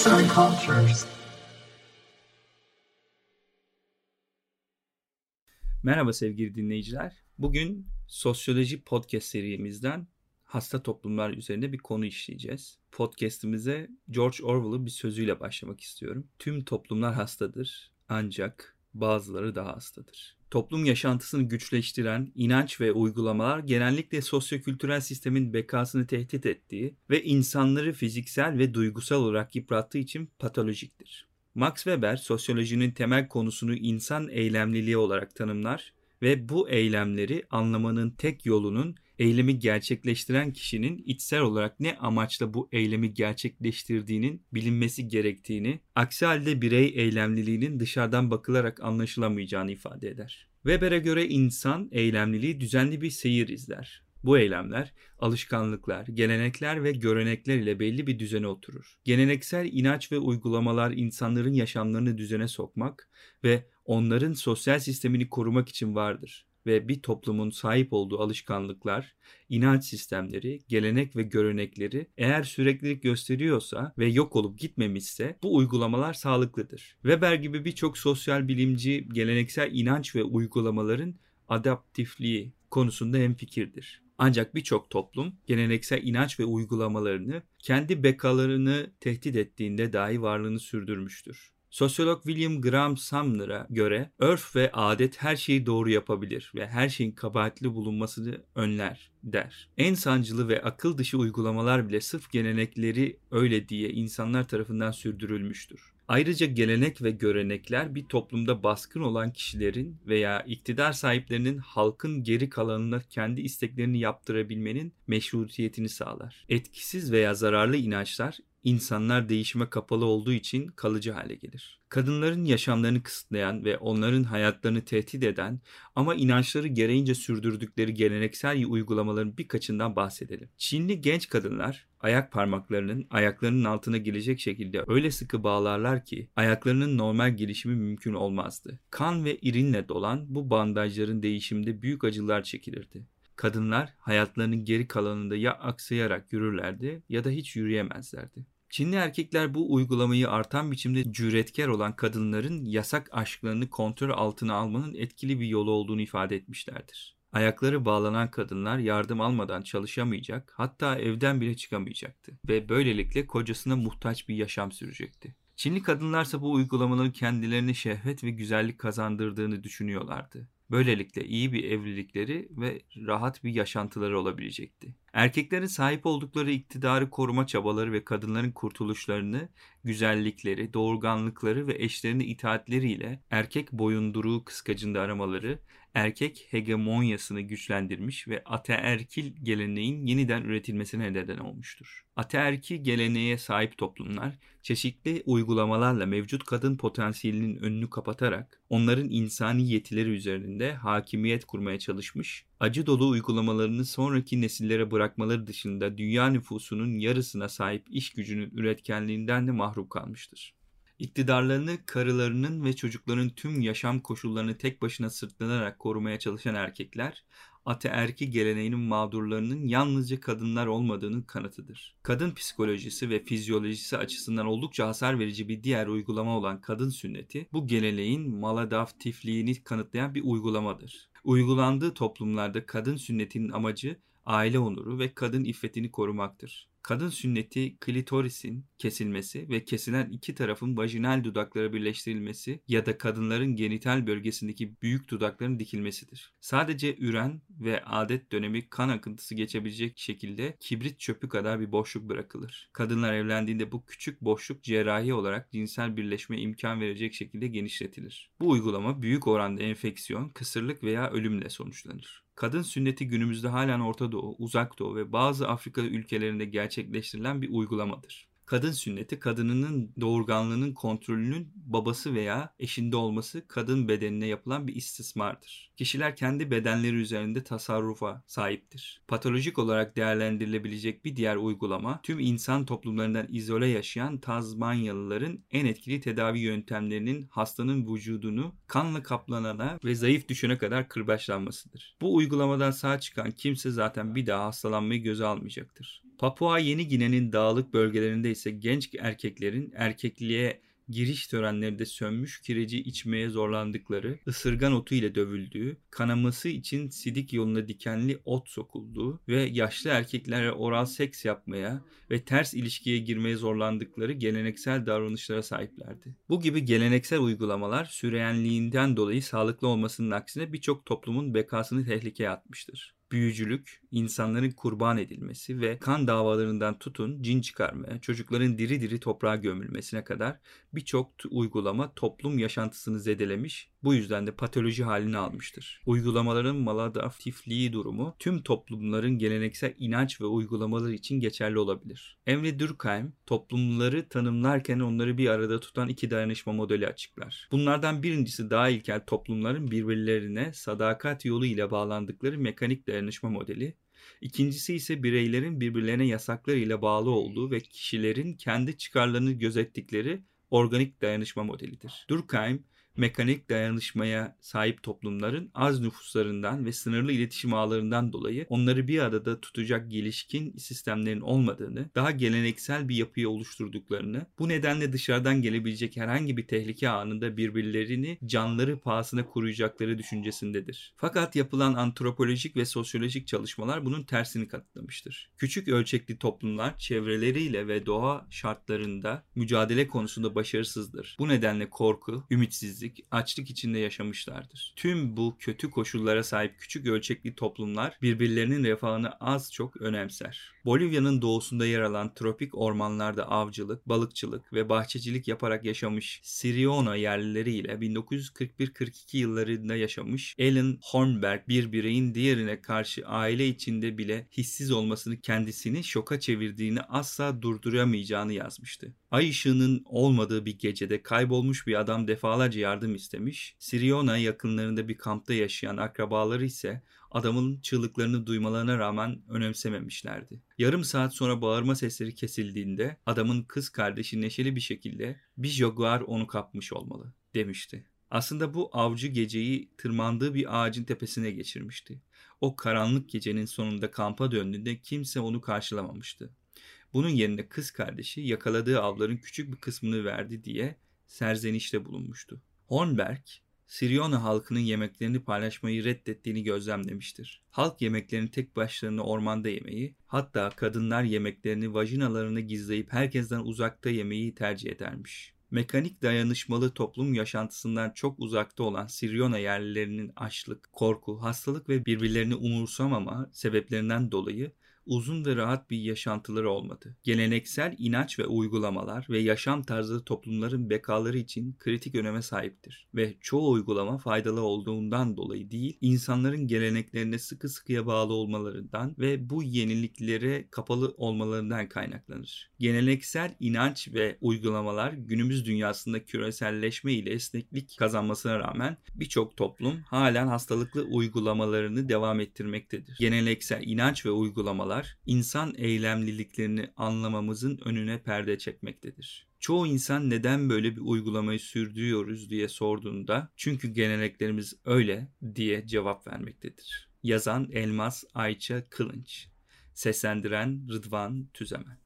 Arts and Cultures. Merhaba sevgili dinleyiciler. Bugün sosyoloji podcast serimizden hasta toplumlar üzerine bir konu işleyeceğiz. Podcast'imize George Orwell'ın bir sözüyle başlamak istiyorum. Tüm toplumlar hastadır ancak bazıları daha hastadır. Toplum yaşantısını güçleştiren inanç ve uygulamalar genellikle sosyokültürel sistemin bekasını tehdit ettiği ve insanları fiziksel ve duygusal olarak yıprattığı için patolojiktir. Max Weber sosyolojinin temel konusunu insan eylemliliği olarak tanımlar ve bu eylemleri anlamanın tek yolunun eylemi gerçekleştiren kişinin içsel olarak ne amaçla bu eylemi gerçekleştirdiğinin bilinmesi gerektiğini, aksi halde birey eylemliliğinin dışarıdan bakılarak anlaşılamayacağını ifade eder. Weber'e göre insan eylemliliği düzenli bir seyir izler. Bu eylemler alışkanlıklar, gelenekler ve görenekler ile belli bir düzene oturur. Geleneksel inanç ve uygulamalar insanların yaşamlarını düzene sokmak ve onların sosyal sistemini korumak için vardır ve bir toplumun sahip olduğu alışkanlıklar, inanç sistemleri, gelenek ve görenekleri eğer süreklilik gösteriyorsa ve yok olup gitmemişse bu uygulamalar sağlıklıdır. Weber gibi birçok sosyal bilimci geleneksel inanç ve uygulamaların adaptifliği konusunda hemfikirdir. Ancak birçok toplum geleneksel inanç ve uygulamalarını kendi bekalarını tehdit ettiğinde dahi varlığını sürdürmüştür. Sosyolog William Graham Sumner'a göre örf ve adet her şeyi doğru yapabilir ve her şeyin kabahatli bulunmasını önler der. En sancılı ve akıl dışı uygulamalar bile sırf gelenekleri öyle diye insanlar tarafından sürdürülmüştür. Ayrıca gelenek ve görenekler bir toplumda baskın olan kişilerin veya iktidar sahiplerinin halkın geri kalanına kendi isteklerini yaptırabilmenin meşrutiyetini sağlar. Etkisiz veya zararlı inançlar insanlar değişime kapalı olduğu için kalıcı hale gelir. Kadınların yaşamlarını kısıtlayan ve onların hayatlarını tehdit eden ama inançları gereğince sürdürdükleri geleneksel uygulamaların birkaçından bahsedelim. Çinli genç kadınlar ayak parmaklarının ayaklarının altına gelecek şekilde öyle sıkı bağlarlar ki ayaklarının normal gelişimi mümkün olmazdı. Kan ve irinle dolan bu bandajların değişiminde büyük acılar çekilirdi. Kadınlar hayatlarının geri kalanında ya aksayarak yürürlerdi ya da hiç yürüyemezlerdi. Çinli erkekler bu uygulamayı artan biçimde cüretkar olan kadınların yasak aşklarını kontrol altına almanın etkili bir yolu olduğunu ifade etmişlerdir. Ayakları bağlanan kadınlar yardım almadan çalışamayacak, hatta evden bile çıkamayacaktı ve böylelikle kocasına muhtaç bir yaşam sürecekti. Çinli kadınlarsa bu uygulamaların kendilerine şehvet ve güzellik kazandırdığını düşünüyorlardı. Böylelikle iyi bir evlilikleri ve rahat bir yaşantıları olabilecekti. Erkeklerin sahip oldukları iktidarı koruma çabaları ve kadınların kurtuluşlarını, güzellikleri, doğurganlıkları ve eşlerine itaatleriyle erkek boyunduruğu kıskacında aramaları, erkek hegemonyasını güçlendirmiş ve ataerkil geleneğin yeniden üretilmesine neden olmuştur. Ataerkil geleneğe sahip toplumlar çeşitli uygulamalarla mevcut kadın potansiyelinin önünü kapatarak onların insani yetileri üzerinde hakimiyet kurmaya çalışmış acı dolu uygulamalarını sonraki nesillere bırakmaları dışında dünya nüfusunun yarısına sahip iş gücünün üretkenliğinden de mahrum kalmıştır. İktidarlarını karılarının ve çocukların tüm yaşam koşullarını tek başına sırtlanarak korumaya çalışan erkekler, ataerki geleneğinin mağdurlarının yalnızca kadınlar olmadığının kanıtıdır. Kadın psikolojisi ve fizyolojisi açısından oldukça hasar verici bir diğer uygulama olan kadın sünneti, bu geleneğin maladaptifliğini kanıtlayan bir uygulamadır. Uygulandığı toplumlarda kadın sünnetinin amacı aile onuru ve kadın iffetini korumaktır. Kadın sünneti klitorisin kesilmesi ve kesilen iki tarafın vajinal dudaklara birleştirilmesi ya da kadınların genital bölgesindeki büyük dudakların dikilmesidir. Sadece üren ve adet dönemi kan akıntısı geçebilecek şekilde kibrit çöpü kadar bir boşluk bırakılır. Kadınlar evlendiğinde bu küçük boşluk cerrahi olarak cinsel birleşme imkan verecek şekilde genişletilir. Bu uygulama büyük oranda enfeksiyon, kısırlık veya ölümle sonuçlanır. Kadın sünneti günümüzde halen Orta Doğu, Uzak Doğu ve bazı Afrika ülkelerinde gerçekleştirilen bir uygulamadır. Kadın sünneti kadınının doğurganlığının kontrolünün babası veya eşinde olması kadın bedenine yapılan bir istismardır. Kişiler kendi bedenleri üzerinde tasarrufa sahiptir. Patolojik olarak değerlendirilebilecek bir diğer uygulama tüm insan toplumlarından izole yaşayan Tazmanyalıların en etkili tedavi yöntemlerinin hastanın vücudunu kanla kaplanana ve zayıf düşene kadar kırbaçlanmasıdır. Bu uygulamadan sağ çıkan kimse zaten bir daha hastalanmayı göze almayacaktır. Papua Yeni Gine'nin dağlık bölgelerinde ise genç erkeklerin erkekliğe giriş törenlerinde sönmüş kireci içmeye zorlandıkları, ısırgan otu ile dövüldüğü, kanaması için sidik yoluna dikenli ot sokulduğu ve yaşlı erkeklerle oral seks yapmaya ve ters ilişkiye girmeye zorlandıkları geleneksel davranışlara sahiplerdi. Bu gibi geleneksel uygulamalar süreyenliğinden dolayı sağlıklı olmasının aksine birçok toplumun bekasını tehlikeye atmıştır büyücülük, insanların kurban edilmesi ve kan davalarından tutun cin çıkarmaya, çocukların diri diri toprağa gömülmesine kadar birçok uygulama toplum yaşantısını zedelemiş, bu yüzden de patoloji halini almıştır. Uygulamaların maladaptifliği durumu tüm toplumların geleneksel inanç ve uygulamaları için geçerli olabilir. Emre Durkheim toplumları tanımlarken onları bir arada tutan iki dayanışma modeli açıklar. Bunlardan birincisi daha ilkel toplumların birbirlerine sadakat yolu ile bağlandıkları mekanik dayanışma modeli. İkincisi ise bireylerin birbirlerine yasaklar ile bağlı olduğu ve kişilerin kendi çıkarlarını gözettikleri organik dayanışma modelidir. Durkheim mekanik dayanışmaya sahip toplumların az nüfuslarından ve sınırlı iletişim ağlarından dolayı onları bir arada tutacak gelişkin sistemlerin olmadığını, daha geleneksel bir yapıyı oluşturduklarını, bu nedenle dışarıdan gelebilecek herhangi bir tehlike anında birbirlerini canları pahasına koruyacakları düşüncesindedir. Fakat yapılan antropolojik ve sosyolojik çalışmalar bunun tersini kanıtlamıştır. Küçük ölçekli toplumlar çevreleriyle ve doğa şartlarında mücadele konusunda başarısızdır. Bu nedenle korku, ümitsizlik, işsizlik, açlık içinde yaşamışlardır. Tüm bu kötü koşullara sahip küçük ölçekli toplumlar birbirlerinin refahını az çok önemser. Bolivya'nın doğusunda yer alan tropik ormanlarda avcılık, balıkçılık ve bahçecilik yaparak yaşamış Siriona yerlileriyle 1941-42 yıllarında yaşamış Ellen Hornberg bir bireyin diğerine karşı aile içinde bile hissiz olmasını kendisini şoka çevirdiğini asla durduramayacağını yazmıştı. Ay ışığının olmadığı bir gecede kaybolmuş bir adam defalarca yardım istemiş. Siriona yakınlarında bir kampta yaşayan akrabaları ise adamın çığlıklarını duymalarına rağmen önemsememişlerdi. Yarım saat sonra bağırma sesleri kesildiğinde adamın kız kardeşi neşeli bir şekilde bir jaguar onu kapmış olmalı demişti. Aslında bu avcı geceyi tırmandığı bir ağacın tepesine geçirmişti. O karanlık gecenin sonunda kampa döndüğünde kimse onu karşılamamıştı. Bunun yerine kız kardeşi yakaladığı avların küçük bir kısmını verdi diye serzenişte bulunmuştu. Hornberg, Siriona halkının yemeklerini paylaşmayı reddettiğini gözlemlemiştir. Halk yemeklerini tek başlarına ormanda yemeyi, hatta kadınlar yemeklerini vajinalarını gizleyip herkesten uzakta yemeyi tercih edermiş. Mekanik dayanışmalı toplum yaşantısından çok uzakta olan Siriona yerlilerinin açlık, korku, hastalık ve birbirlerini umursamama sebeplerinden dolayı uzun ve rahat bir yaşantıları olmadı. Geleneksel inanç ve uygulamalar ve yaşam tarzı toplumların bekaları için kritik öneme sahiptir. Ve çoğu uygulama faydalı olduğundan dolayı değil, insanların geleneklerine sıkı sıkıya bağlı olmalarından ve bu yeniliklere kapalı olmalarından kaynaklanır. Geleneksel inanç ve uygulamalar günümüz dünyasında küreselleşme ile esneklik kazanmasına rağmen birçok toplum halen hastalıklı uygulamalarını devam ettirmektedir. Geleneksel inanç ve uygulamalar uygulamalar insan eylemliliklerini anlamamızın önüne perde çekmektedir. Çoğu insan neden böyle bir uygulamayı sürdürüyoruz diye sorduğunda çünkü geleneklerimiz öyle diye cevap vermektedir. Yazan Elmas Ayça Kılınç Seslendiren Rıdvan Tüzemen